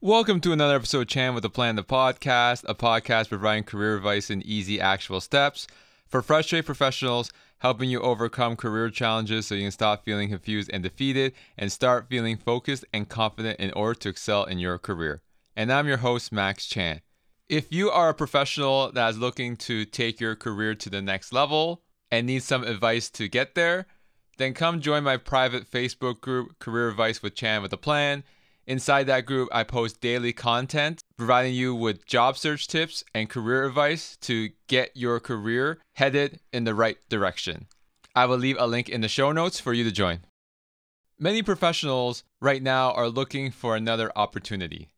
Welcome to another episode of Chan with a Plan, the podcast, a podcast providing career advice in easy, actual steps for frustrated professionals, helping you overcome career challenges so you can stop feeling confused and defeated and start feeling focused and confident in order to excel in your career. And I'm your host, Max Chan. If you are a professional that is looking to take your career to the next level and need some advice to get there, then come join my private Facebook group, Career Advice with Chan with a Plan. Inside that group, I post daily content providing you with job search tips and career advice to get your career headed in the right direction. I will leave a link in the show notes for you to join. Many professionals right now are looking for another opportunity,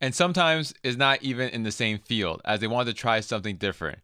and sometimes is not even in the same field as they want to try something different.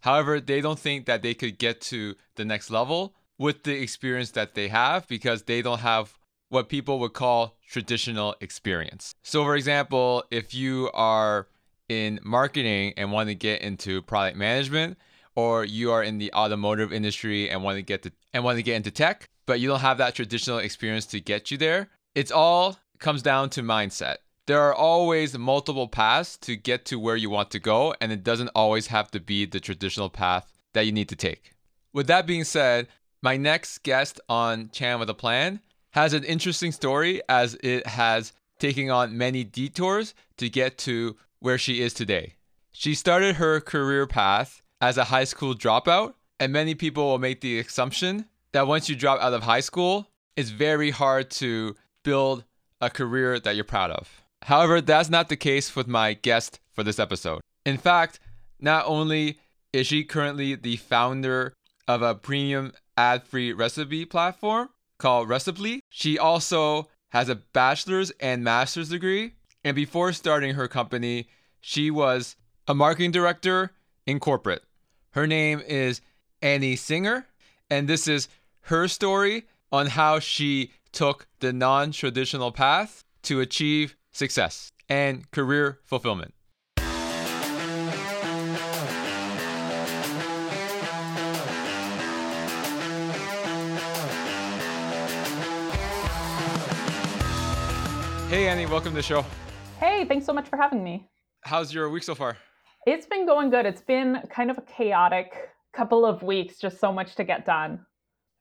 However, they don't think that they could get to the next level with the experience that they have because they don't have what people would call traditional experience. So, for example, if you are in marketing and want to get into product management, or you are in the automotive industry and want to get to and want to get into tech, but you don't have that traditional experience to get you there, it's all comes down to mindset. There are always multiple paths to get to where you want to go, and it doesn't always have to be the traditional path that you need to take. With that being said, my next guest on Chan with a Plan has an interesting story as it has taken on many detours to get to where she is today. She started her career path as a high school dropout, and many people will make the assumption that once you drop out of high school, it's very hard to build a career that you're proud of. However, that's not the case with my guest for this episode. In fact, not only is she currently the founder of a premium ad free recipe platform, called Reciple. She also has a bachelor's and master's degree. And before starting her company, she was a marketing director in corporate. Her name is Annie Singer, and this is her story on how she took the non traditional path to achieve success and career fulfillment. Hey, Annie, welcome to the show. Hey, thanks so much for having me. How's your week so far? It's been going good. It's been kind of a chaotic couple of weeks, just so much to get done.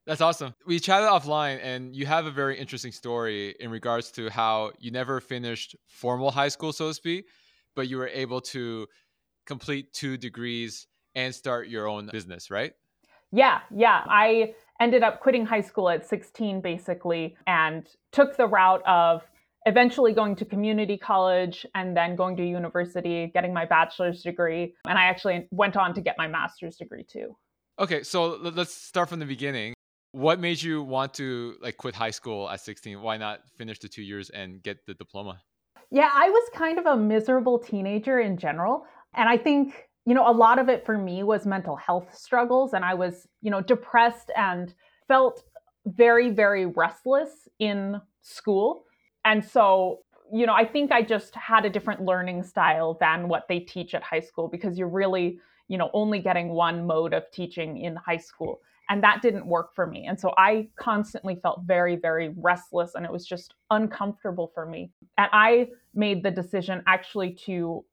That's awesome. We chatted offline, and you have a very interesting story in regards to how you never finished formal high school, so to speak, but you were able to complete two degrees and start your own business, right? Yeah, yeah. I ended up quitting high school at 16, basically, and took the route of eventually going to community college and then going to university, getting my bachelor's degree. And I actually went on to get my master's degree too. Okay, so let's start from the beginning. What made you want to like quit high school at 16? Why not finish the 2 years and get the diploma? Yeah, I was kind of a miserable teenager in general, and I think, you know, a lot of it for me was mental health struggles and I was, you know, depressed and felt very very restless in school and so, you know, I think I just had a different learning style than what they teach at high school because you're really, you know, only getting one mode of teaching in high school. And that didn't work for me. And so I constantly felt very, very restless and it was just uncomfortable for me. And I made the decision actually to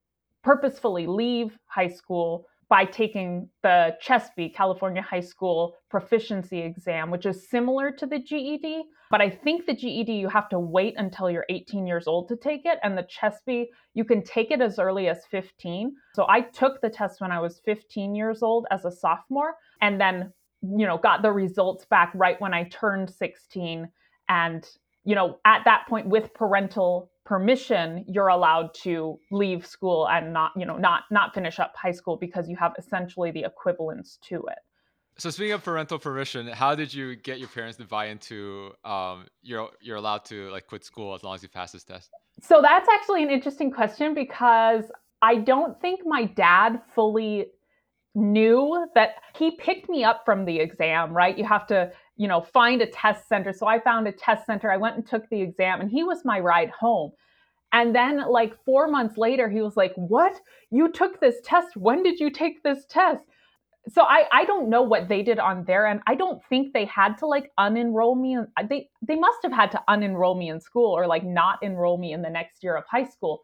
purposefully leave high school by taking the CHSPE, California High School Proficiency Exam, which is similar to the GED. But I think the GED, you have to wait until you're 18 years old to take it. And the CHSPE, you can take it as early as 15. So I took the test when I was 15 years old as a sophomore and then, you know, got the results back right when I turned 16. And, you know, at that point with parental permission you're allowed to leave school and not you know not not finish up high school because you have essentially the equivalence to it. So speaking of parental permission how did you get your parents to buy into um, you're you're allowed to like quit school as long as you pass this test? So that's actually an interesting question because i don't think my dad fully knew that he picked me up from the exam right? You have to you know, find a test center. So I found a test center. I went and took the exam, and he was my ride home. And then, like four months later, he was like, What? You took this test? When did you take this test? so I, I don't know what they did on their end. I don't think they had to like unenroll me. They they must have had to unenroll me in school or like not enroll me in the next year of high school.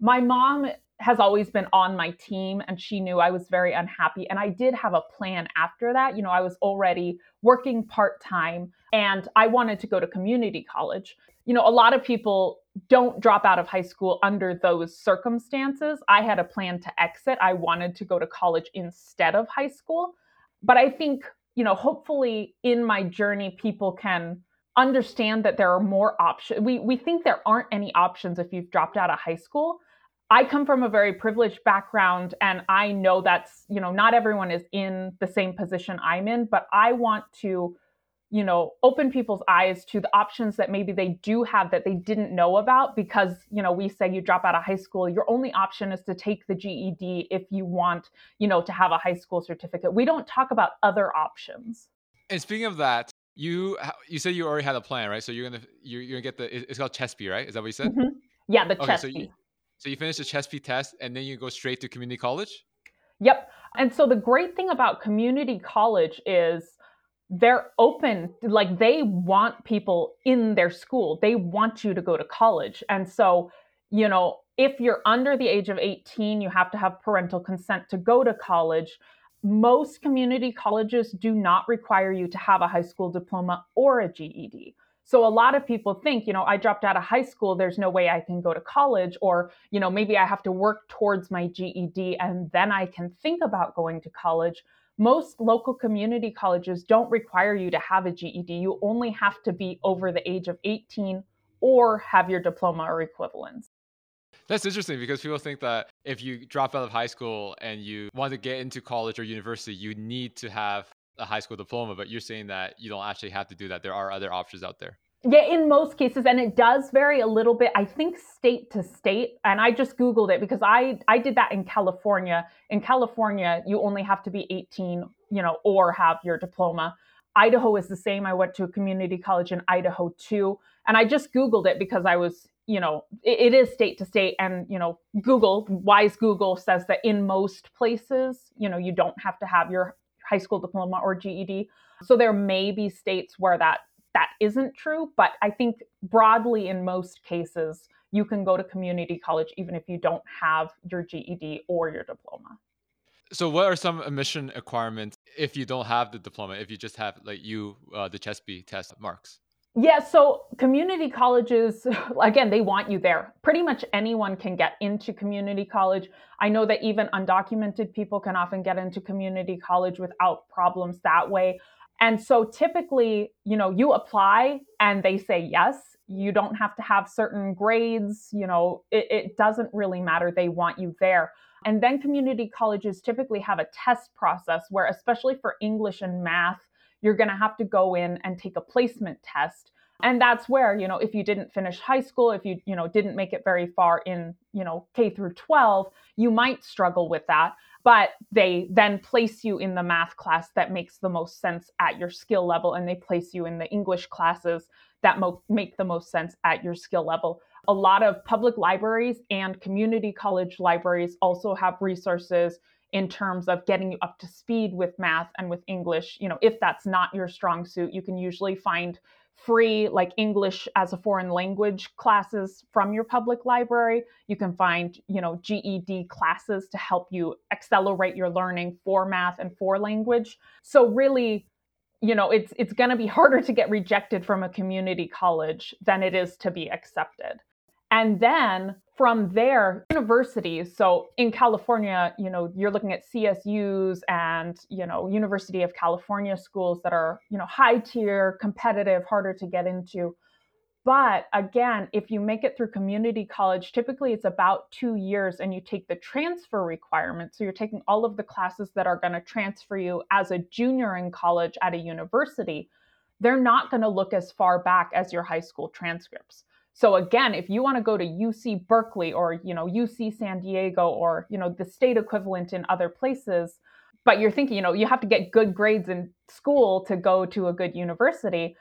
My mom has always been on my team and she knew I was very unhappy. And I did have a plan after that. You know, I was already working part time and I wanted to go to community college. You know, a lot of people don't drop out of high school under those circumstances. I had a plan to exit. I wanted to go to college instead of high school. But I think, you know, hopefully in my journey, people can understand that there are more options. We, we think there aren't any options if you've dropped out of high school. I come from a very privileged background and I know that's, you know, not everyone is in the same position I'm in, but I want to you know open people's eyes to the options that maybe they do have that they didn't know about because you know we say you drop out of high school your only option is to take the GED if you want you know to have a high school certificate. We don't talk about other options. And speaking of that you you said you already had a plan right? So you're gonna you're, you're gonna get the it's called CHSP right? Is that what you said? Mm-hmm. yeah the okay, so you, so you finish the CHSP test and then you go straight to community college? Yep. And so the great thing about community college is they're open like they want people in their school. They want you to go to college. And so you know if you're under the age of 18 you have to have parental consent to go to college. Most community colleges do not require you to have a high school diploma or a GED so a lot of people think, you know, I dropped out of high school, there's no way I can go to college or, you know, maybe I have to work towards my GED and then I can think about going to college most local community colleges don't require you to have a GED. You only have to be over the age of 18 or have your diploma or equivalents. That's interesting because people think that if you drop out of high school and you want to get into college or university, you need to have a high school diploma, but you're saying that you don't actually have to do that. There are other options out there. Yeah, in most cases, and it does vary a little bit. I think state to state, and I just googled it because I I did that in California. In California, you only have to be 18, you know, or have your diploma. Idaho is the same. I went to a community college in Idaho too, and I just googled it because I was, you know, it, it is state to state, and you know, Google wise Google says that in most places, you know, you don't have to have your high school diploma or GED. So there may be states where that that isn't true, but I think broadly in most cases, you can go to community college even if you don't have your GED or your diploma. So, what are some admission requirements if you don't have the diploma? If you just have like you uh, the CHSP test marks? Yeah, so community colleges, again, they want you there. Pretty much anyone can get into community college. I know that even undocumented people can often get into community college without problems that way. And so typically, you know, you apply and they say yes. You don't have to have certain grades, you know, it, it doesn't really matter. They want you there. And then community colleges typically have a test process where, especially for English and math, you're going to have to go in and take a placement test. And that's where you know if you didn't finish high school if you you know didn't make it very far in you know k through 12 you might struggle with that. But they then place you in the math class that makes the most sense at your skill level and they place you in the english classes that mo- make the most sense at your skill level. A lot of public libraries and community college libraries also have resources in terms of getting you up to speed with math and with english you know if that's not your strong suit you can usually find free like English as a foreign language classes from your public library. You can find, you know, GED classes to help you accelerate your learning for math and for language. So really, you know, it's it's going to be harder to get rejected from a community college than it is to be accepted. And then from there, universities. So in California, you know, you're looking at CSUs and, you know, University of California schools that are, you know, high tier, competitive, harder to get into. But again, if you make it through community college, typically it's about two years and you take the transfer requirement. So you're taking all of the classes that are going to transfer you as a junior in college at a university. They're not going to look as far back as your high school transcripts. So again, if you want to go to UC Berkeley or, you know, UC San Diego or, you know, the state equivalent in other places, but you're thinking, you know, you have to get good grades in school to go to a good university.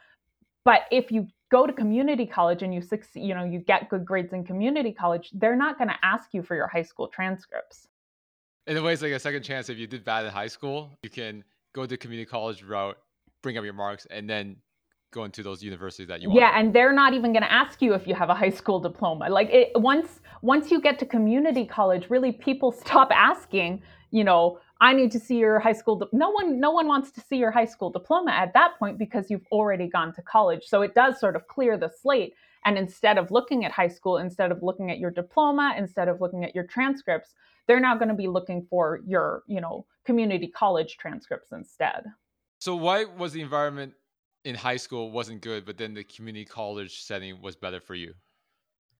But if you go to community college and you succeed, you know, you get good grades in community college, they're not going to ask you for your high school transcripts. In a way, it's like a second chance. If you did bad in high school, you can go the community college route, bring up your marks, and then go to those universities that you want. Yeah, and they're not even going to ask you if you have a high school diploma. Like it, once once you get to community college, really people stop asking, you know, I need to see your high school di-. no one no one wants to see your high school diploma at that point because you've already gone to college. So it does sort of clear the slate and instead of looking at high school, instead of looking at your diploma, instead of looking at your transcripts, they're now going to be looking for your, you know, community college transcripts instead. So why was the environment in high school wasn't good, but then the community college setting was better for you?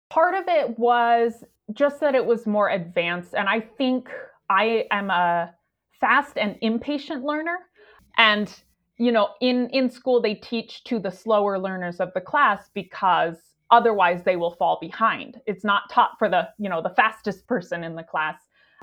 Part of it was just that it was more advanced. And I think I am a fast and impatient learner. And, you know, in, in school, they teach to the slower learners of the class because otherwise they will fall behind it's not taught for the you know the fastest person in the class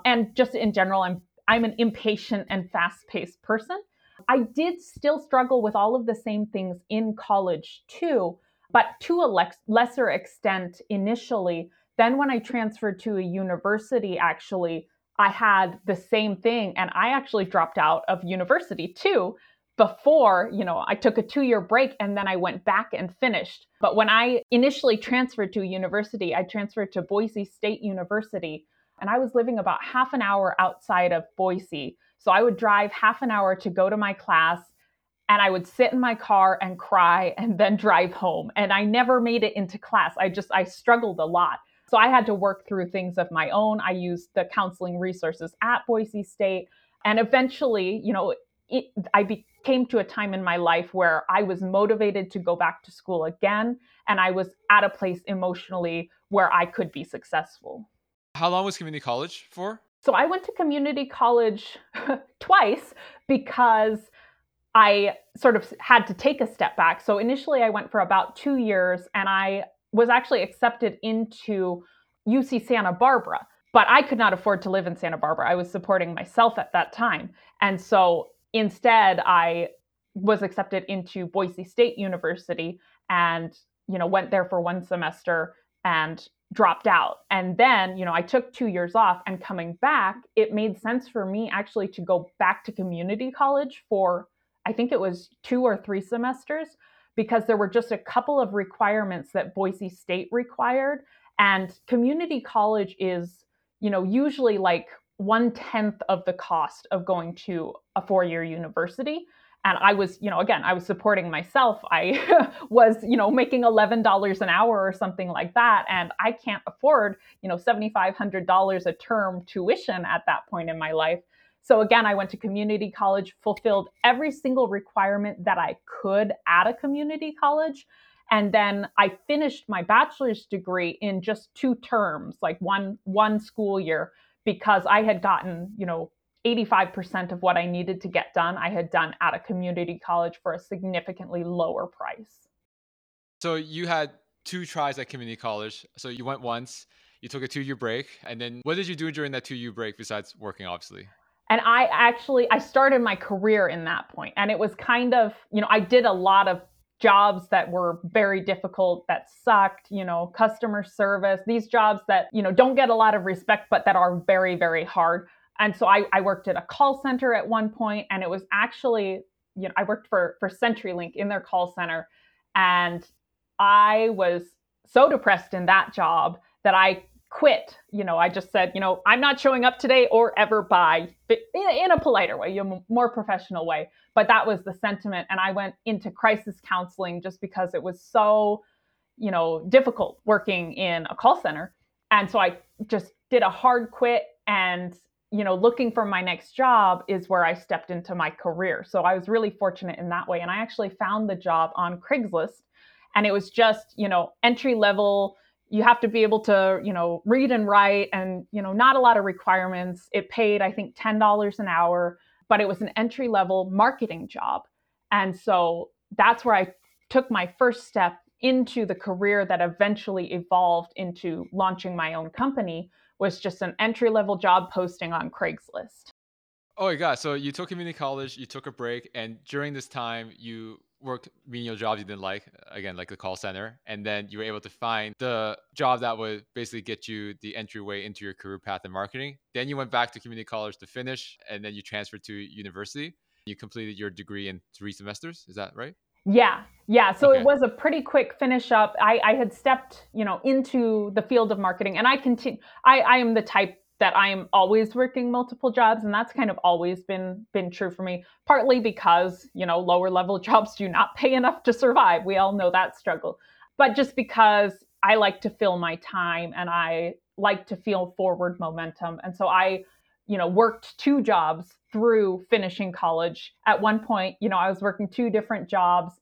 and just in general i'm i'm an impatient and fast-paced person i did still struggle with all of the same things in college too but to a lex- lesser extent initially then when i transferred to a university actually i had the same thing and i actually dropped out of university too before, you know, I took a two year break and then I went back and finished. But when I initially transferred to university, I transferred to Boise State University and I was living about half an hour outside of Boise. So I would drive half an hour to go to my class and I would sit in my car and cry and then drive home. And I never made it into class. I just, I struggled a lot. So I had to work through things of my own. I used the counseling resources at Boise State. And eventually, you know, it, I be, came to a time in my life where I was motivated to go back to school again. And I was at a place emotionally where I could be successful. How long was community college for? So I went to community college twice because I sort of had to take a step back. So initially, I went for about two years and I was actually accepted into UC Santa Barbara. But I could not afford to live in Santa Barbara. I was supporting myself at that time. And so instead i was accepted into boise state university and you know went there for one semester and dropped out and then you know i took two years off and coming back it made sense for me actually to go back to community college for i think it was two or three semesters because there were just a couple of requirements that boise state required and community college is you know usually like one tenth of the cost of going to a four year university. And I was, you know, again, I was supporting myself. I was, you know, making $11 an hour or something like that. And I can't afford, you know, $7,500 a term tuition at that point in my life. So again, I went to community college, fulfilled every single requirement that I could at a community college. And then I finished my bachelor's degree in just two terms, like one one school year because I had gotten, you know, 85% of what I needed to get done, I had done at a community college for a significantly lower price. So you had two tries at community college. So you went once, you took a two year break. And then what did you do during that two year break besides working, obviously? And I actually I started my career in that point. And it was kind of, you know, I did a lot of jobs that were very difficult that sucked you know customer service these jobs that you know don't get a lot of respect but that are very very hard and so I, I worked at a call center at one point and it was actually you know i worked for for centurylink in their call center and i was so depressed in that job that i quit. You know i just said you know i'm not showing up today or ever by in, in a politer way a more professional way. But that was the sentiment and i went into crisis counseling just because it was so you know difficult working in a call center. And so i just did a hard quit and you know looking for my next job is where i stepped into my career. So i was really fortunate in that way. And i actually found the job on craigslist. And it was just you know entry level. You have to be able to you know read and write and you know not a lot of requirements. It paid i think $10 an hour but it was an entry level marketing job. And so that's where i took my first step into the career that eventually evolved into launching my own company was just an entry level job posting on craigslist oh my god so you took community college you took a break and during this time you worked menial jobs you didn't like, again, like the call center, and then you were able to find the job that would basically get you the entryway into your career path in marketing. Then you went back to community college to finish, and then you transferred to university. You completed your degree in three semesters. Is that right? Yeah, yeah. So okay. it was a pretty quick finish up. I, I had stepped, you know, into the field of marketing, and I continue. I, I am the type that I am always working multiple jobs, and that's kind of always been been true for me. Partly because you know lower level jobs do not pay enough to survive. We all know that struggle, but just because I like to fill my time and I like to feel forward momentum, and so I, you know, worked two jobs through finishing college. At one point, you know, I was working two different jobs,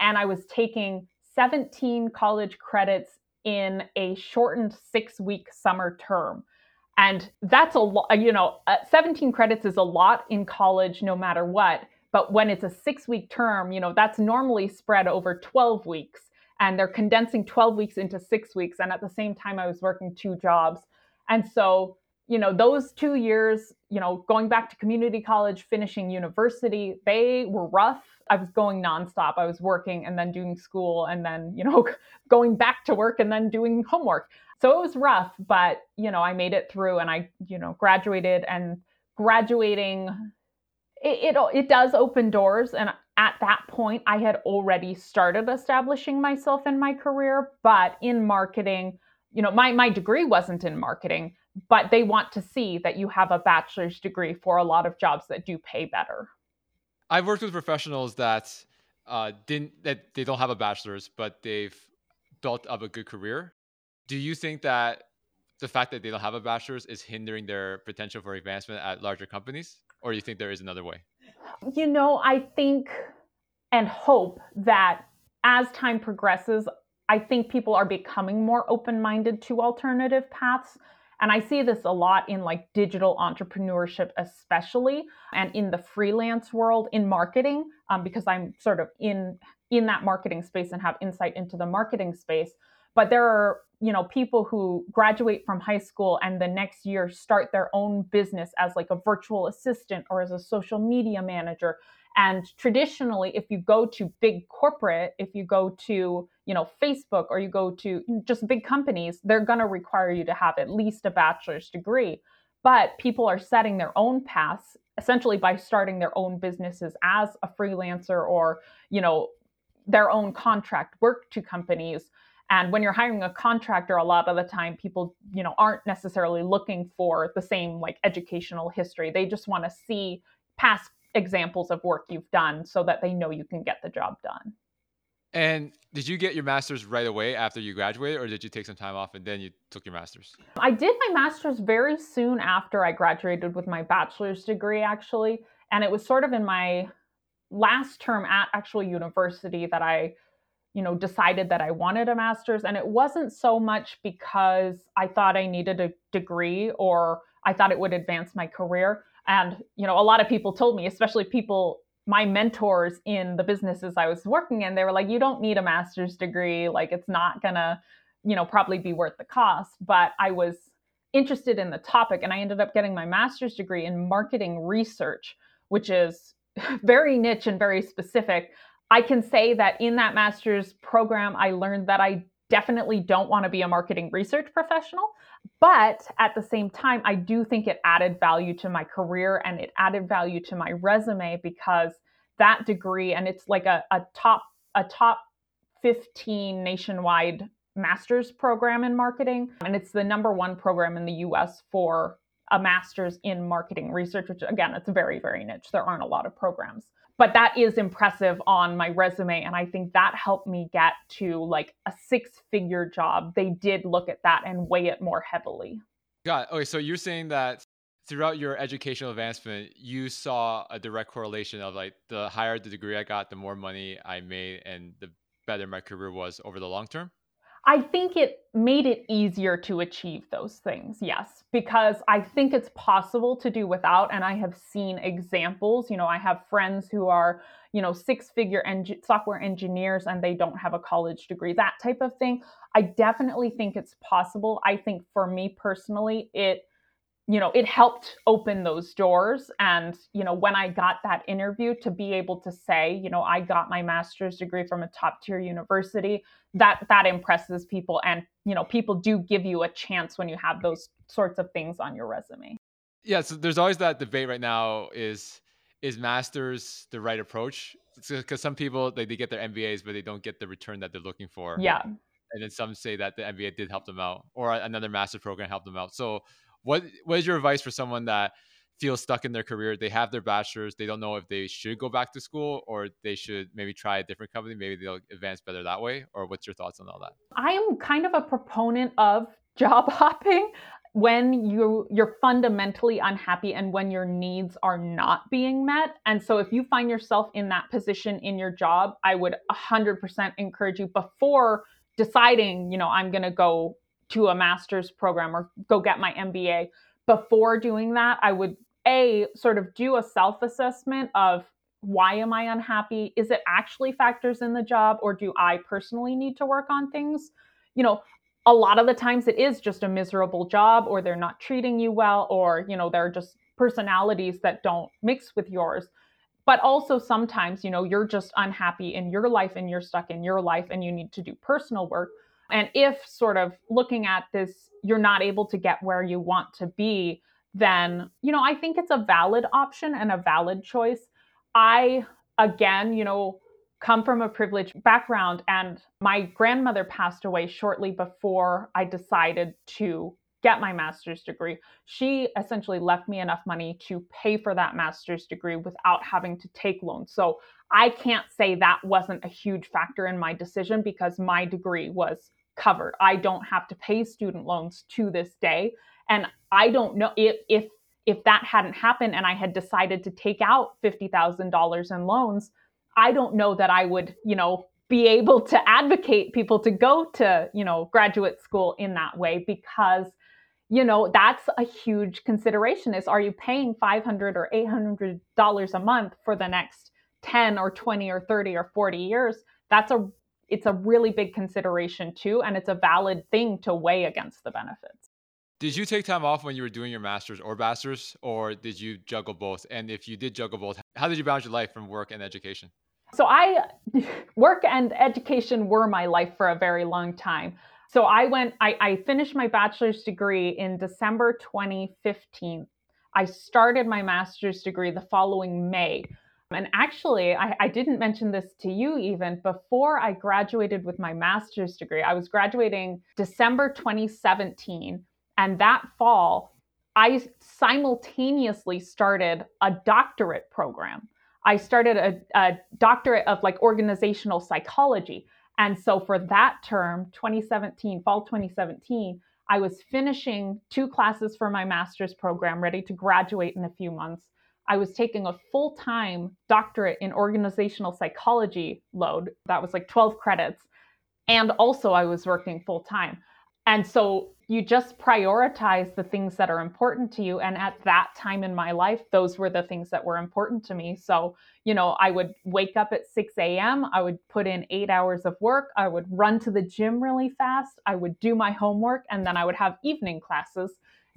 and I was taking 17 college credits in a shortened six week summer term and that's a lot, you know, uh, 17 credits is a lot in college no matter what. But when it's a six week term, you know, that's normally spread over 12 weeks. And they're condensing 12 weeks into six weeks. And at the same time, I was working two jobs. And so, you know, those two years, you know, going back to community college, finishing university, they were rough. I was going nonstop. I was working and then doing school and then, you know, going back to work and then doing homework. So it was rough, but you know, I made it through and I, you know, graduated and graduating it, it, it does open doors and at that point I had already started establishing myself in my career, but in marketing, you know, my my degree wasn't in marketing, but they want to see that you have a bachelor's degree for a lot of jobs that do pay better. I've worked with professionals that uh, didn't that they don't have a bachelor's, but they've built up a good career. Do you think that the fact that they don't have a bachelor's is hindering their potential for advancement at larger companies? Or do you think there is another way? You know i think and hope that as time progresses i think people are becoming more open-minded to alternative paths and i see this a lot in like digital entrepreneurship especially and in the freelance world in marketing um, because i'm sort of in in that marketing space and have insight into the marketing space. But there are you know people who graduate from high school and the next year start their own business as like a virtual assistant or as a social media manager. And traditionally if you go to big corporate if you go to you know facebook or you go to just big companies they're going to require you to have at least a bachelor's degree but people are setting their own paths essentially by starting their own businesses as a freelancer or you know their own contract work to companies and when you're hiring a contractor, a lot of the time people, you know, aren't necessarily looking for the same like educational history. They just want to see past examples of work you've done so that they know you can get the job done. And did you get your master's right away after you graduated, or did you take some time off and then you took your master's? I did my master's very soon after I graduated with my bachelor's degree, actually. And it was sort of in my last term at actual university that I you know decided that i wanted a master's and it wasn't so much because i thought i needed a degree or i thought it would advance my career and you know a lot of people told me especially people my mentors in the businesses i was working in they were like you don't need a master's degree like it's not gonna you know probably be worth the cost. But i was interested in the topic and i ended up getting my master's degree in marketing research which is very niche and very specific. I can say that in that master's program, I learned that I definitely don't want to be a marketing research professional. But at the same time, I do think it added value to my career and it added value to my resume because that degree, and it's like a, a top, a top 15 nationwide master's program in marketing. And it's the number one program in the US for a master's in marketing research, which again, it's very, very niche. There aren't a lot of programs but that is impressive on my resume and i think that helped me get to like a six figure job. They did look at that and weigh it more heavily. Got it. okay so you're saying that throughout your educational advancement you saw a direct correlation of like the higher the degree i got the more money i made and the better my career was over the long term I think it made it easier to achieve those things, yes, because I think it's possible to do without. And I have seen examples. You know, I have friends who are, you know, six figure en- software engineers and they don't have a college degree, that type of thing. I definitely think it's possible. I think for me personally, it you know, it helped open those doors. And, you know, when I got that interview to be able to say, you know, I got my master's degree from a top tier university, that that impresses people. And, you know, people do give you a chance when you have those sorts of things on your resume. Yeah. So there's always that debate right now is, is masters the right approach? Because some people they, they get their MBAs, but they don't get the return that they're looking for. Yeah. And then some say that the MBA did help them out, or another master program helped them out. So what what is your advice for someone that feels stuck in their career? They have their bachelor's, they don't know if they should go back to school or they should maybe try a different company. Maybe they'll advance better that way. Or what's your thoughts on all that? I am kind of a proponent of job hopping when you you're fundamentally unhappy and when your needs are not being met and so if you find yourself in that position in your job i would 100% encourage you before deciding you know i'm going to go to a master's program or go get my MBA. Before doing that, I would a sort of do a self assessment of why am I unhappy? Is it actually factors in the job or do I personally need to work on things? You know, a lot of the times it is just a miserable job or they're not treating you well or, you know, they're just personalities that don't mix with yours. But also sometimes, you know, you're just unhappy in your life and you're stuck in your life and you need to do personal work. And if sort of looking at this, you're not able to get where you want to be, then, you know, I think it's a valid option and a valid choice. I, again, you know, come from a privileged background, and my grandmother passed away shortly before I decided to get my master's degree. She essentially left me enough money to pay for that master's degree without having to take loans. So I can't say that wasn't a huge factor in my decision because my degree was covered. I don't have to pay student loans to this day. And I don't know if if if that hadn't happened and I had decided to take out $50,000 in loans, I don't know that I would, you know, be able to advocate people to go to, you know, graduate school in that way because you know that's a huge consideration is are you paying 500 or 800 dollars a month for the next 10 or 20 or 30 or 40 years? That's a it's a really big consideration too and it's a valid thing to weigh against the benefits. Did you take time off when you were doing your masters or bachelors or did you juggle both? And if you did juggle both how did you balance your life from work and education? So i work and education were my life for a very long time so i went i, I finished my bachelor's degree in december 2015 i started my master's degree the following may and actually, I, I, didn't mention this to you even before I graduated with my master's degree. I was graduating December 2017. And that fall, I simultaneously started a doctorate program. I started a, a doctorate of like organizational psychology. And so for that term, 2017, fall 2017, I was finishing two classes for my master's program, ready to graduate in a few months. I was taking a full time doctorate in organizational psychology load. That was like 12 credits. And also, I was working full time. And so you just prioritize the things that are important to you. And at that time in my life, those were the things that were important to me. So, you know, I would wake up at 6 a.m., I would put in eight hours of work, I would run to the gym really fast, I would do my homework, and then I would have evening classes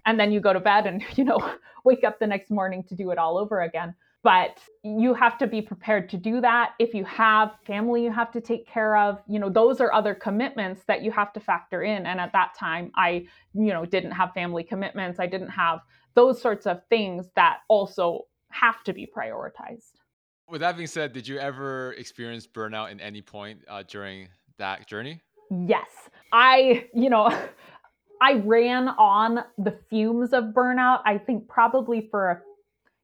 and then you go to bed and you know wake up the next morning to do it all over again but you have to be prepared to do that. If you have family you have to take care of you know those are other commitments that you have to factor in. And at that time i you know didn't have family commitments. I didn't have those sorts of things that also have to be prioritized. With that being said did you ever experience burnout in any point uh, during that journey? Yes. I you know I ran on the fumes of burnout, I think probably for,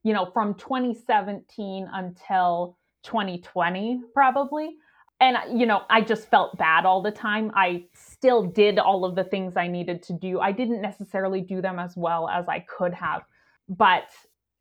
you know, from 2017 until 2020, probably. And, you know, I just felt bad all the time. I still did all of the things I needed to do. I didn't necessarily do them as well as I could have, but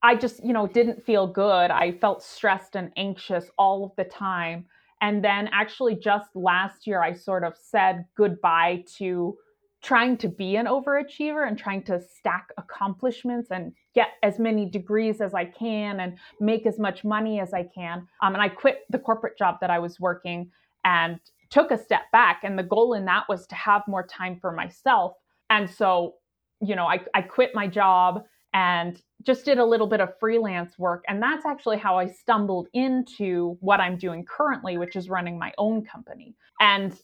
I just, you know, didn't feel good. I felt stressed and anxious all of the time. And then actually, just last year, I sort of said goodbye to trying to be an overachiever and trying to stack accomplishments and get as many degrees as I can and make as much money as I can. Um, and I quit the corporate job that I was working and took a step back. And the goal in that was to have more time for myself. And so, you know, I, I quit my job and just did a little bit of freelance work. And that's actually how I stumbled into what I'm doing currently, which is running my own company. And,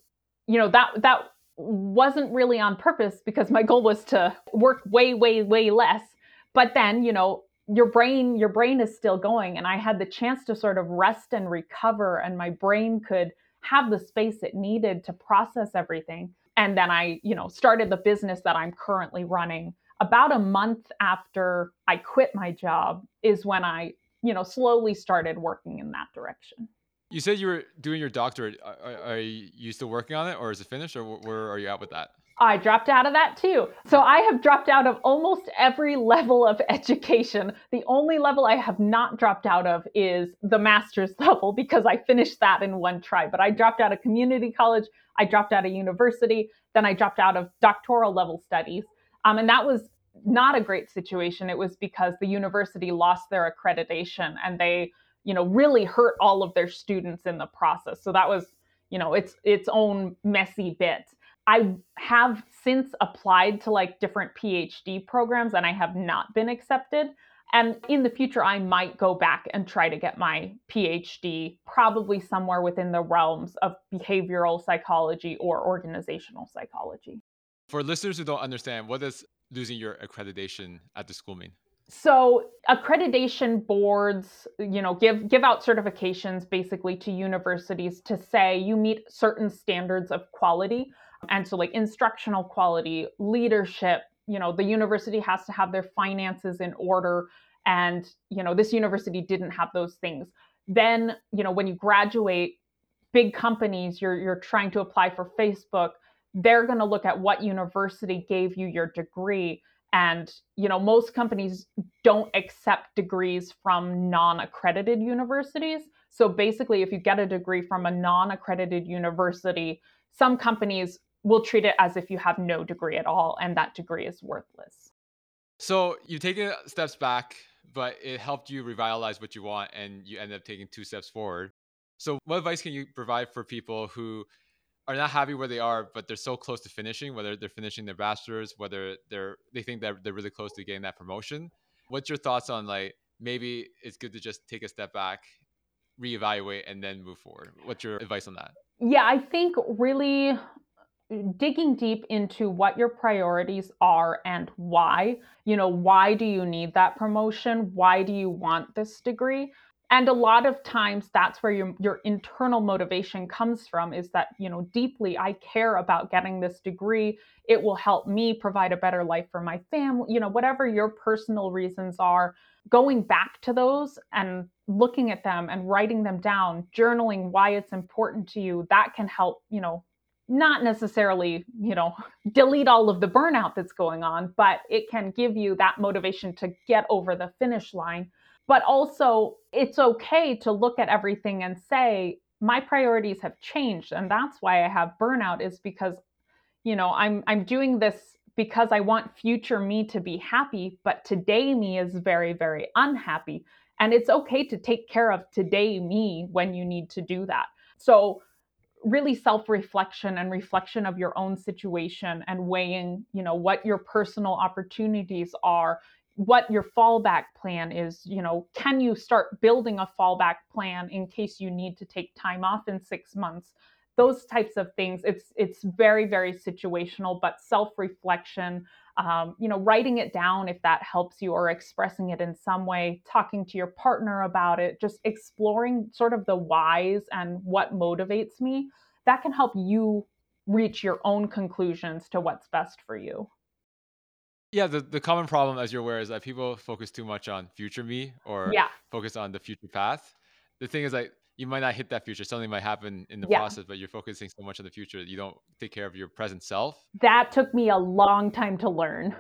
you know, that, that wasn't really on purpose because my goal was to work way, way, way less. But then, you know, your brain, your brain is still going. And I had the chance to sort of rest and recover, and my brain could have the space it needed to process everything. And then I, you know, started the business that I'm currently running about a month after I quit my job is when I, you know, slowly started working in that direction. You said you were doing your doctorate. Are, are you still working on it, or is it finished, or where are you at with that? I dropped out of that too. So I have dropped out of almost every level of education. The only level I have not dropped out of is the master's level because I finished that in one try. But I dropped out of community college, I dropped out of university, then I dropped out of doctoral level studies. Um, and that was not a great situation. It was because the university lost their accreditation and they, you know, really hurt all of their students in the process. So that was, you know, its its own messy bit. I have since applied to like different PhD programs and I have not been accepted. And in the future, I might go back and try to get my PhD, probably somewhere within the realms of behavioral psychology or organizational psychology. For listeners who don't understand, what does losing your accreditation at the school mean? So accreditation boards, you know, give give out certifications basically to universities to say you meet certain standards of quality. And so like instructional quality, leadership, you know, the university has to have their finances in order and, you know, this university didn't have those things. Then, you know, when you graduate, big companies, you're you're trying to apply for Facebook, they're going to look at what university gave you your degree and you know most companies don't accept degrees from non-accredited universities. So basically if you get a degree from a non-accredited university some companies will treat it as if you have no degree at all and that degree is worthless. So you've taken steps back but it helped you revitalize what you want and you end up taking two steps forward. So what advice can you provide for people who are not happy where they are, but they're so close to finishing, whether they're finishing their bachelor's, whether they're they think that they're really close to getting that promotion. What's your thoughts on like maybe it's good to just take a step back, reevaluate, and then move forward? What's your advice on that? Yeah, I think really digging deep into what your priorities are and why. You know, why do you need that promotion? Why do you want this degree? And a lot of times that's where your, your internal motivation comes from is that you know deeply i care about getting this degree. It will help me provide a better life for my family you know whatever your personal reasons are going back to those and looking at them and writing them down journaling why it's important to you that can help you know not necessarily you know delete all of the burnout that's going on but it can give you that motivation to get over the finish line but also, it's okay to look at everything and say, my priorities have changed. And that's why I have burnout, is because, you know, I'm I'm doing this because I want future me to be happy, but today me is very, very unhappy. And it's okay to take care of today me when you need to do that. So really self-reflection and reflection of your own situation and weighing you know what your personal opportunities are what your fallback plan is you know can you start building a fallback plan in case you need to take time off in 6 months? Those types of things it's it's very very situational but self reflection um, you know writing it down if that helps you or expressing it in some way talking to your partner about it just exploring sort of the whys and what motivates me that can help you reach your own conclusions to what's best for you yeah, the, the common problem, as you're aware, is that people focus too much on future me or Yeah. focus on the future path. The thing is, like, you might not hit that future. Something might happen in the Yeah. process, but you're focusing so much on the future that you don't take care of your present self. That took me a long time to learn.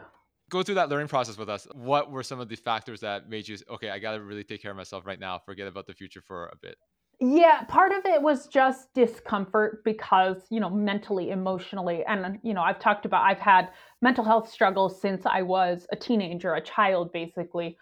Go through that learning process with us. What were some of the factors that made you, okay, I got to really take care of myself right now, forget about the future for a bit? Yeah, part of it was just discomfort because, you know, mentally, emotionally. And, you know, I've talked about, I've had mental health struggles since I was a teenager, a child, basically.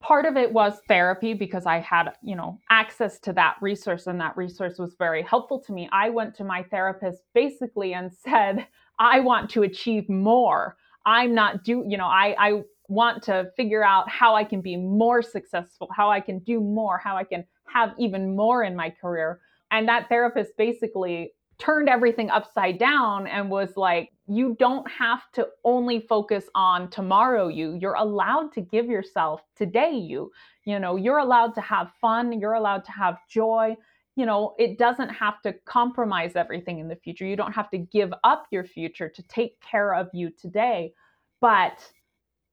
Part of it was therapy because I had, you know, access to that resource and that resource was very helpful to me. I went to my therapist basically and said, I want to achieve more. I'm not do, you know, I, I want to figure out how I can be more successful, how I can do more, how I can have even more in my career. And that therapist basically turned everything upside down and was like, you don't have to only focus on tomorrow you. You're allowed to give yourself today you. You know, you're allowed to have fun, you're allowed to have joy. You know, it doesn't have to compromise everything in the future. You don't have to give up your future to take care of you today. But,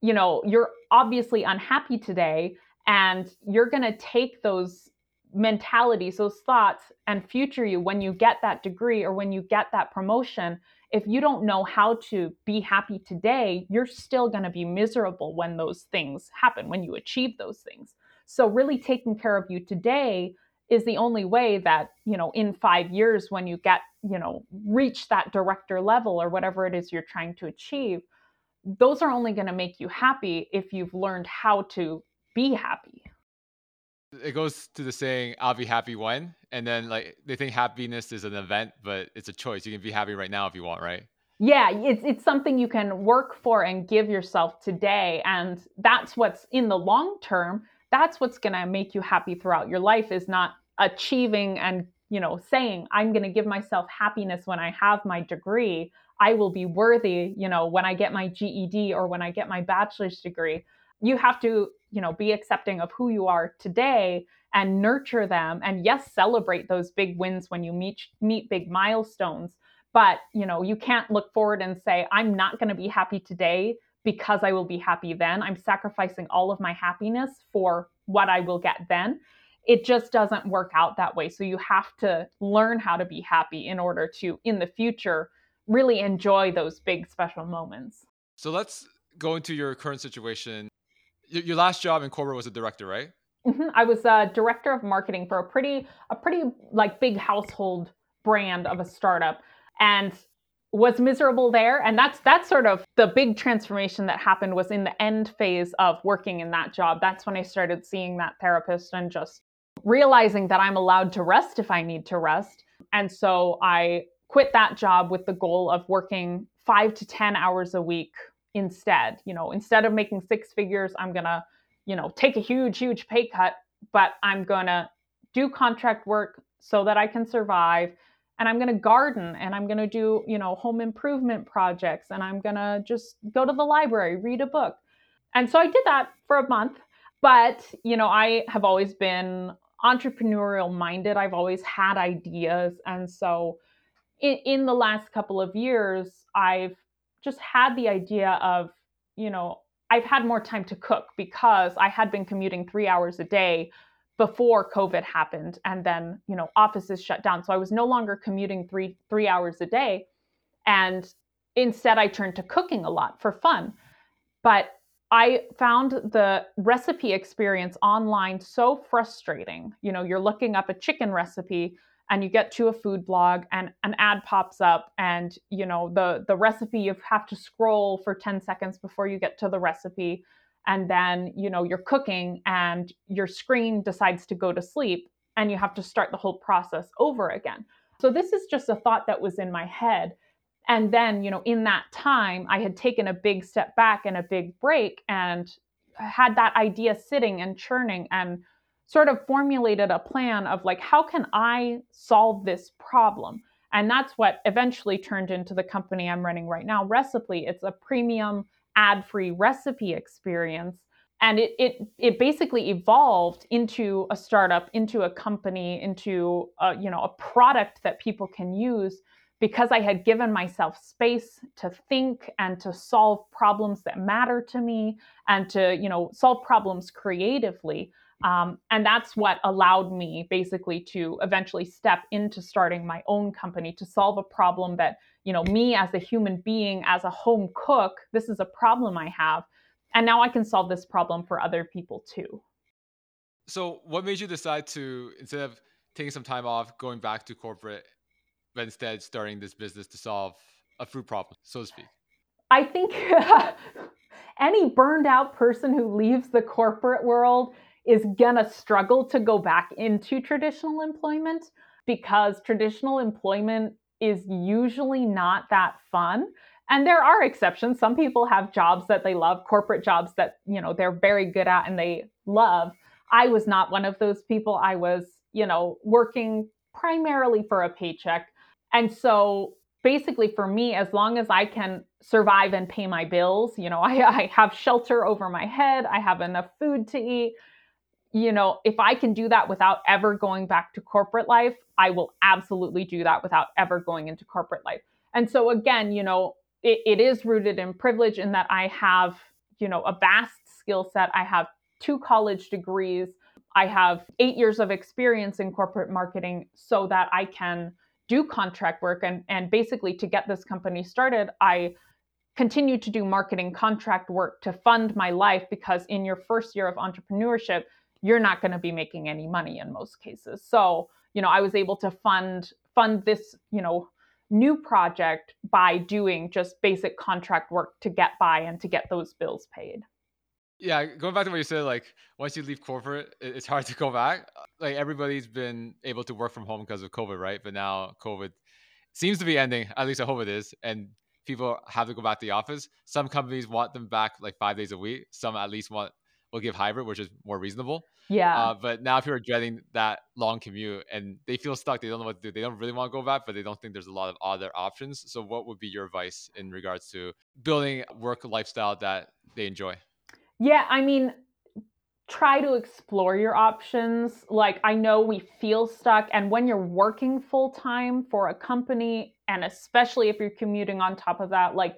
you know, you're obviously unhappy today and you're going to take those mentalities, those thoughts, and future you when you get that degree or when you get that promotion. If you don't know how to be happy today, you're still going to be miserable when those things happen, when you achieve those things. So, really taking care of you today is the only way that, you know, in five years, when you get, you know, reach that director level or whatever it is you're trying to achieve, those are only going to make you happy if you've learned how to be happy it goes to the saying i'll be happy when and then like they think happiness is an event but it's a choice. You can be happy right now if you want right? Yeah it's it's something you can work for and give yourself today and that's what's in the long term that's what's going to make you happy throughout your life is not achieving and you know saying i'm going to give myself happiness when i have my degree. I will be worthy you know when i get my ged or when i get my bachelor's degree you have to you know be accepting of who you are today and nurture them and yes celebrate those big wins when you meet meet big milestones but you know you can't look forward and say i'm not going to be happy today because i will be happy then. I'm sacrificing all of my happiness for what i will get then. It just doesn't work out that way. So you have to learn how to be happy in order to in the future really enjoy those big special moments. So let's go into your current situation your last job in corporate was a director, right? Mm-hmm. I was a director of marketing for a pretty a pretty like big household brand of a startup, and was miserable there. And that's that's sort of the big transformation that happened was in the end phase of working in that job. That's when I started seeing that therapist and just realizing that I'm allowed to rest if I need to rest. And so I quit that job with the goal of working five to 10 hours a week instead. You know, instead of making six figures, I'm to, you know, take a huge, huge pay cut, but I'm to do contract work so that I can survive. And I'm to garden and I'm to do, you know, home improvement projects and I'm to just go to the library, read a book. And so I did that for a month. But, you know, I have always been entrepreneurial minded. I've always had ideas. And so in, in the last couple of years, I've just had the idea of, you know, I've had more time to cook because I had been commuting three hours a day before COVID happened, and then you know offices shut down. So I was no longer commuting three three hours a day, and instead I turned to cooking a lot for fun. But I found the recipe experience online so frustrating. You know, you're looking up a chicken recipe and you get to a food blog and an ad pops up and you know the the recipe you have to scroll for 10 seconds before you get to the recipe. And then you know you're cooking and your screen decides to go to sleep and you have to start the whole process over again. So this is just a thought that was in my head. And then you know in that time i had taken a big step back and a big break and had that idea sitting and churning and sort of formulated a plan of like, how can I solve this problem? And that's what eventually turned into the company I'm running right now, Reciple It's a premium ad-free recipe experience. And it, it it basically evolved into a startup, into a company, into a, you know a product that people can use because I had given myself space to think and to solve problems that matter to me and to you know solve problems creatively. Um, and that's what allowed me basically to eventually step into starting my own company to solve a problem that, you know, me as a human being, as a home cook, this is a problem I have. And now I can solve this problem for other people too. So, what made you decide to, instead of taking some time off, going back to corporate, but instead starting this business to solve a food problem, so to speak? I think any burned out person who leaves the corporate world is gonna struggle to go back into traditional employment because traditional employment is usually not that fun. And there are exceptions. Some people have jobs that they love corporate jobs that you know they're very good at and they love. I was not one of those people. I was you know working primarily for a paycheck. And so basically for me as long as i can survive and pay my bills you know I, I have shelter over my head. I have enough food to eat you know if i can do that without ever going back to corporate life i will absolutely do that without ever going into corporate life and so again you know it, it is rooted in privilege in that I have, you know, a vast skill set. I have two college degrees. I have eight years of experience in corporate marketing so that I can do contract work. And, and basically, to get this company started, I continue to do marketing contract work to fund my life because in your first year of entrepreneurship, you're not going to be making any money in most cases. So, you know, I was able to fund fund this, you know, new project by doing just basic contract work to get by and to get those bills paid. Yeah, going back to what you said, like once you leave corporate, it's hard to go back. Like everybody's been able to work from home because of COVID, right? But now COVID seems to be ending. At least I hope it is. And people have to go back to the office. Some companies want them back like five days a week. Some at least want will give hybrid, which is more reasonable. Yeah. Uh, but now if you're dreading that long commute and they feel stuck. They don't know what to do. They don't really want to go back, but they don't think there's a lot of other options. So, what would be your advice in regards to building work lifestyle that they enjoy? Yeah, I mean, try to explore your options. Like, I know we feel stuck, and when you're working full time for a company, and especially if you're commuting on top of that, like,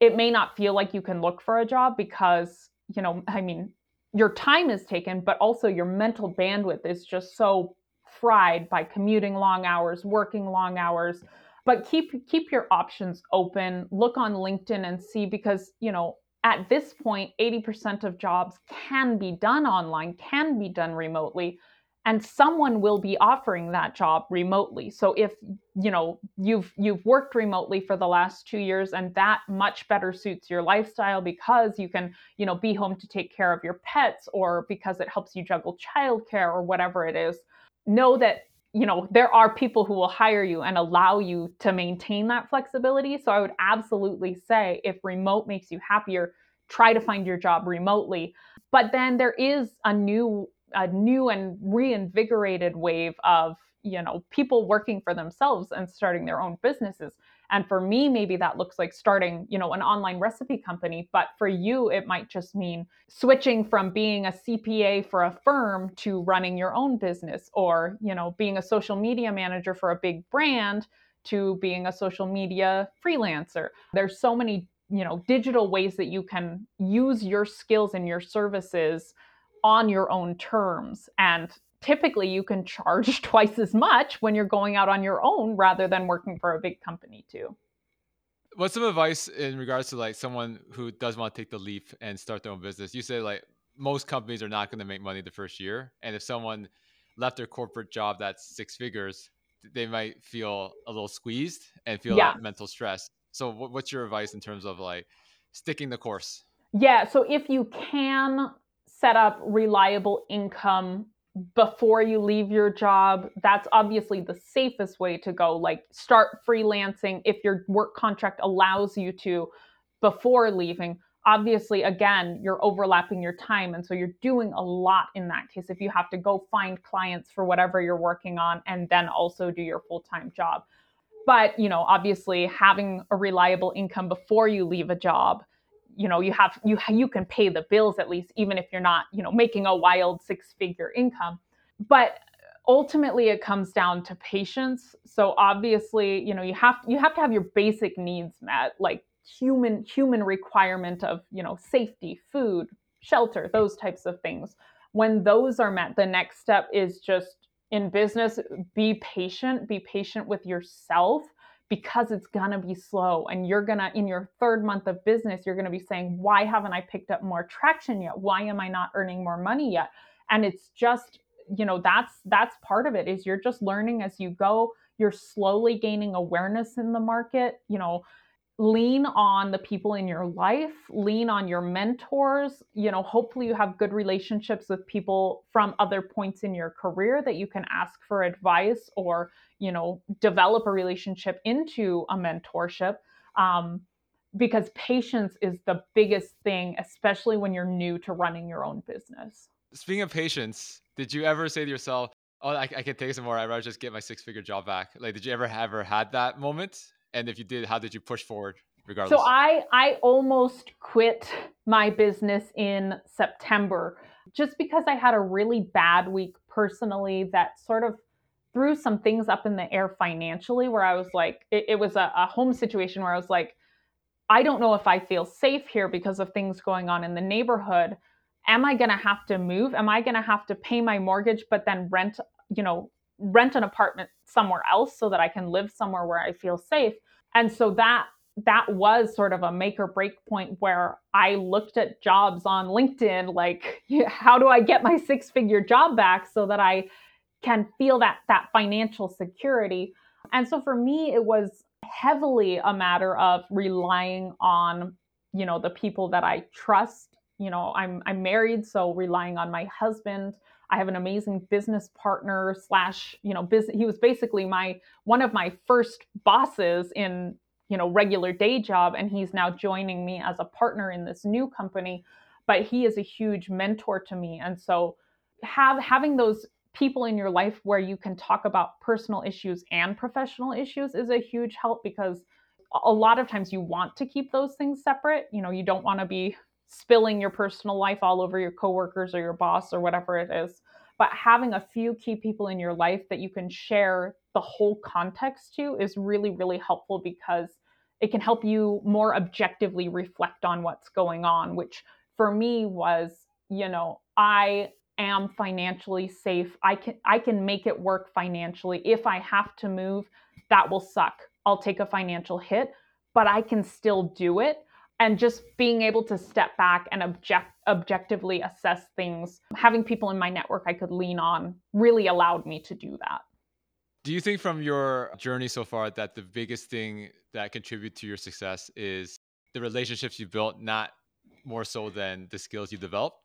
it may not feel like you can look for a job because, you know, I mean, your time is taken, but also your mental bandwidth is just so fried by commuting long hours, working long hours. But keep keep your options open. Look on LinkedIn and see because, you know, at this point 80% of jobs can be done online, can be done remotely and someone will be offering that job remotely. So if you know you've you've worked remotely for the last 2 years and that much better suits your lifestyle because you can you know be home to take care of your pets or because it helps you juggle childcare or whatever it is know that you know there are people who will hire you and allow you to maintain that flexibility. So i would absolutely say if remote makes you happier try to find your job remotely. But then there is a new a new and reinvigorated wave of you know people working for themselves and starting their own businesses. And for me maybe that looks like starting you know an online recipe company but for you it might just mean switching from being a cpa for a firm to running your own business or you know being a social media manager for a big brand to being a social media freelancer. There's so many you know digital ways that you can use your skills and your services on your own terms. And typically you can charge twice as much when you're going out on your own rather than working for a big company too. What's some advice in regards to like someone who does want to take the leap and start their own business? You say like most companies are not going to make money the first year. And if someone left their corporate job that's six figures, they might feel a little squeezed and feel yeah. that mental stress. So what's your advice in terms of like sticking the course? Yeah, so if you can set up reliable income before you leave your job. That's obviously the safest way to go. Like, start freelancing if your work contract allows you to before leaving. Obviously, again, you're overlapping your time. And so you're doing a lot in that case if you have to go find clients for whatever you're working on and then also do your full time job. But, you know, obviously having a reliable income before you leave a job you know you have you you can pay the bills at least even if you're not you know making a wild six figure income. But ultimately it comes down to patience. So obviously you know you have you have to have your basic needs met like human human requirement of you know safety food shelter those types of things. When those are met the next step is just in business be patient be patient with yourself because it's going to be slow and you're going to in your third month of business you're going to be saying why haven't i picked up more traction yet? Why am i not earning more money yet? And it's just you know that's that's part of it is you're just learning as you go. You're slowly gaining awareness in the market you know lean on the people in your life lean on your mentors you know hopefully you have good relationships with people from other points in your career that you can ask for advice or you know develop a relationship into a mentorship um, because patience is the biggest thing, especially when you're new to running your own business. Speaking of patience, did you ever say to yourself, "Oh, I, I can take some more. I'd rather just get my six-figure job back"? Like, did you ever ever had that moment? And if you did, how did you push forward? Regardless. So I I almost quit my business in September just because I had a really bad week personally that sort of threw some things up in the air financially where I was like, it, it was a, a home situation where I was like, I don't know if I feel safe here because of things going on in the neighborhood. Am I going to have to move? Am I going to have to pay my mortgage, but then rent, you know, rent an apartment somewhere else so that I can live somewhere where I feel safe? And so that that was sort of a make or break point where I looked at jobs on LinkedIn like how do I get my six figure job back so that I can feel that that financial security. And so for me it was heavily a matter of relying on you know the people that I trust. You know, I'm I'm married so relying on my husband. I have an amazing business partner slash, you know, business. He was basically my one of my first bosses in you know regular day job and he's now joining me as a partner in this new company but he is a huge mentor to me and so have having those people in your life where you can talk about personal issues and professional issues is a huge help because a lot of times you want to keep those things separate you know you don't want to be spilling your personal life all over your coworkers or your boss or whatever it is but having a few key people in your life that you can share the whole context to is really really helpful because it can help you more objectively reflect on what's going on, which for me was, you know, I am financially safe. I can I can make it work financially. If I have to move, that will suck. I'll take a financial hit, but I can still do it. And just being able to step back and object objectively assess things, having people in my network I could lean on really allowed me to do that. Do you think from your journey so far that the biggest thing that contribute to your success is the relationships you built, not more so than the skills you developed?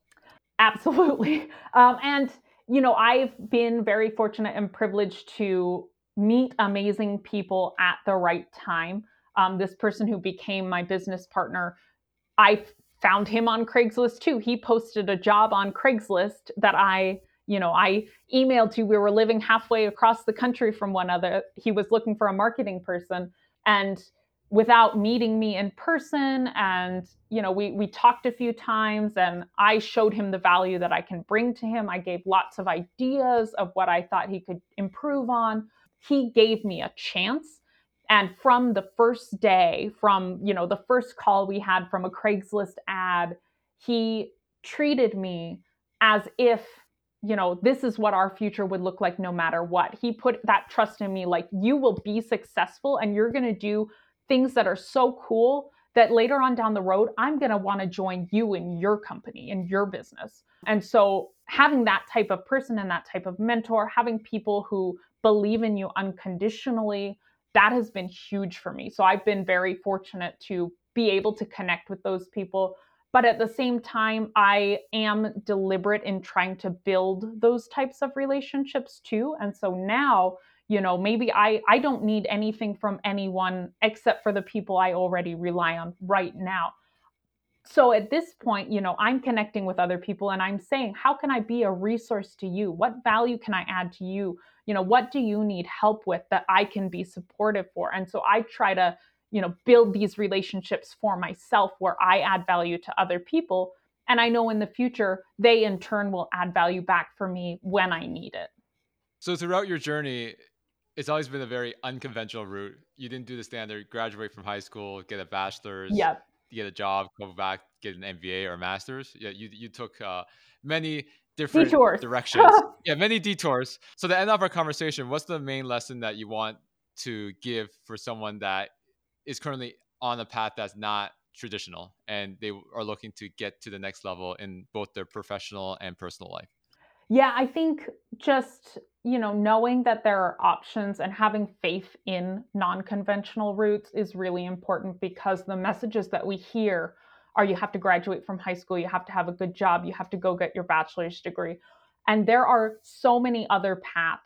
Absolutely. Um, and, you know, I've been very fortunate and privileged to meet amazing people at the right time. Um, this person who became my business partner, I found him on Craigslist too. He posted a job on Craigslist that I you know, I emailed to, we were living halfway across the country from one another. He was looking for a marketing person. And without meeting me in person and you know we we talked a few times and I showed him the value that I can bring to him I gave lots of ideas of what I thought he could improve on he gave me a chance and from the first day from you know the first call we had from a Craigslist ad he treated me as if you know, this is what our future would look like no matter what. He put that trust in me like, you will be successful and you're going to do things that are so cool that later on down the road, I'm going to want to join you in your company, in your business. And so, having that type of person and that type of mentor, having people who believe in you unconditionally, that has been huge for me. So, I've been very fortunate to be able to connect with those people. But at the same time i am deliberate in trying to build those types of relationships too. And so now you know maybe i i don't need anything from anyone except for the people i already rely on right now so at this point you know i'm connecting with other people and i'm saying how can i be a resource to you? What value can i add to you? You know what do you need help with that i can be supportive for? And so i try to you know build these relationships for myself where i add value to other people and i know in the future they in turn will add value back for me when i need it. So throughout your journey it's always been a very unconventional route. You didn't do the standard graduate from high school get a bachelor's yep. Get a job come back get an mba or a master's yeah you, you took uh, many different detours. directions yeah many detours so the end of our conversation what's the main lesson that you want to give for someone that is currently on a path that's not traditional and they are looking to get to the next level in both their professional and personal life? Yeah, I think just, you know, knowing that there are options and having faith in non-conventional routes is really important because the messages that we hear are you have to graduate from high school, you have to have a good job, you have to go get your bachelor's degree. And there are so many other paths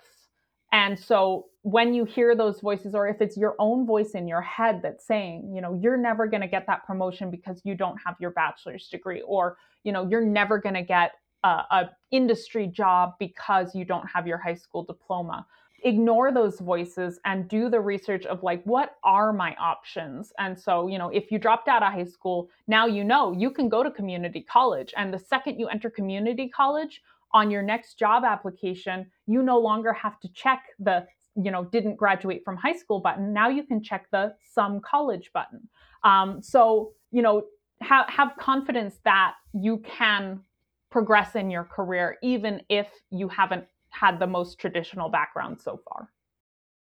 And so when you hear those voices, or if it's your own voice in your head that's saying, you know, you're never going to get that promotion because you don't have your bachelor's degree, or, you know, you're never going to get a, industry job because you don't have your high school diploma ignore those voices and do the research of like what are my options and so you know if you dropped out of high school now you know you can go to community college and the second you enter community college on your next job application, you no longer have to check the, you know, didn't graduate from high school button. Now you can check the some college button. Um, so, you know, have, have confidence that you can progress in your career, even if you haven't had the most traditional background so far.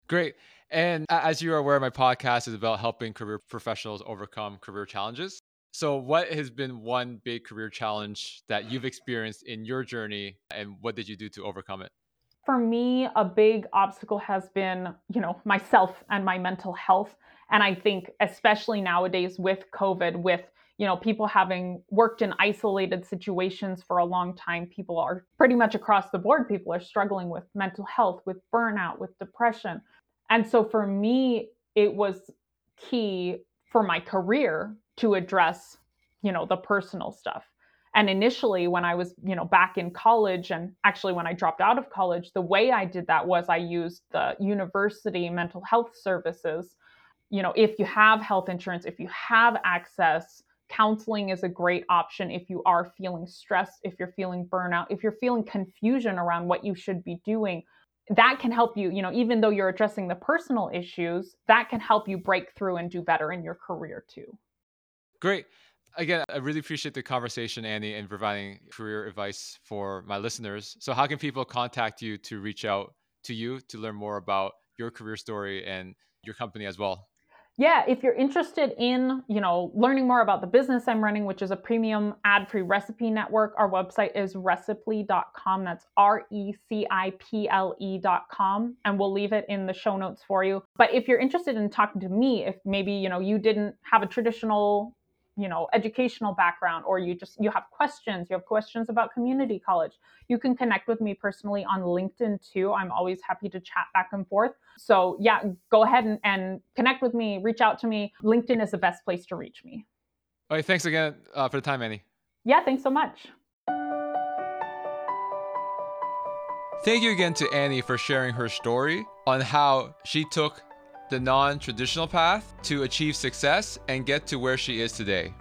Great. And as you are aware, my podcast is about helping career professionals overcome career challenges. So, what has been one big career challenge that you've experienced in your journey, and what did you do to overcome it? For me, a big obstacle has been, you know, myself and my mental health. And I think, especially nowadays with COVID, with you know people having worked in isolated situations for a long time people are pretty much across the board people are struggling with mental health with burnout with depression. And so for me it was key for my career to address you know the personal stuff. And initially when i was you know back in college and actually when i dropped out of college the way i did that was i used the university mental health services. You know if you have health insurance if you have access counseling is a great option if you are feeling stressed if you're feeling burnout if you're feeling confusion around what you should be doing that can help you you know even though you're addressing the personal issues that can help you break through and do better in your career too Great. Again, I really appreciate the conversation, Annie, and providing career advice for my listeners. So, how can people contact you to reach out to you to learn more about your career story and your company as well? Yeah if you're interested in you know learning more about the business i'm running which is a premium ad-free recipe network our website is reciple.com that's r-e-c-i-p-l-e.com and we'll leave it in the show notes for you. But if you're interested in talking to me if maybe you know you didn't have a traditional you know educational background or you just you have questions you have questions about community college. You can connect with me personally on linkedin too. I'm always happy to chat back and forth. So yeah go ahead and, and connect with me reach out to me. Linkedin is the best place to reach me. All right thanks again uh, for the time annie. Yeah thanks so much. Thank you again to Annie for sharing her story on how she took the non traditional path to achieve success and get to where she is today.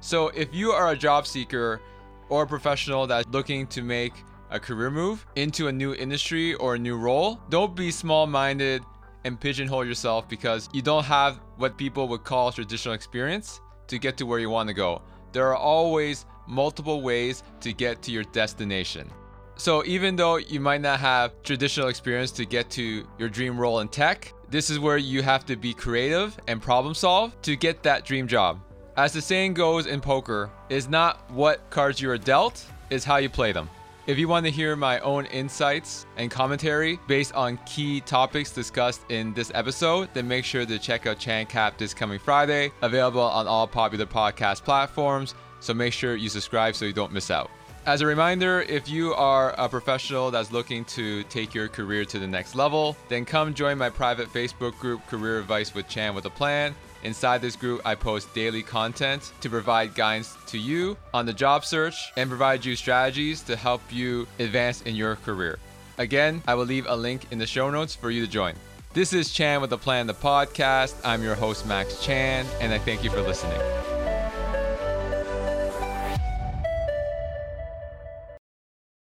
So, if you are a job seeker or a professional that's looking to make a career move into a new industry or a new role, don't be small minded and pigeonhole yourself because you don't have what people would call traditional experience to get to where you want to go. There are always multiple ways to get to your destination. So, even though you might not have traditional experience to get to your dream role in tech, this is where you have to be creative and problem solve to get that dream job. As the saying goes in poker, is not what cards you are dealt, is how you play them. If you want to hear my own insights and commentary based on key topics discussed in this episode, then make sure to check out ChanCap this coming Friday, available on all popular podcast platforms. So make sure you subscribe so you don't miss out. As a reminder, if you are a professional that's looking to take your career to the next level, then come join my private Facebook group, Career Advice with Chan with a Plan. Inside this group, I post daily content to provide guidance to you on the job search and provide you strategies to help you advance in your career. Again, I will leave a link in the show notes for you to join. This is Chan with a Plan, the podcast. I'm your host, Max Chan, and I thank you for listening.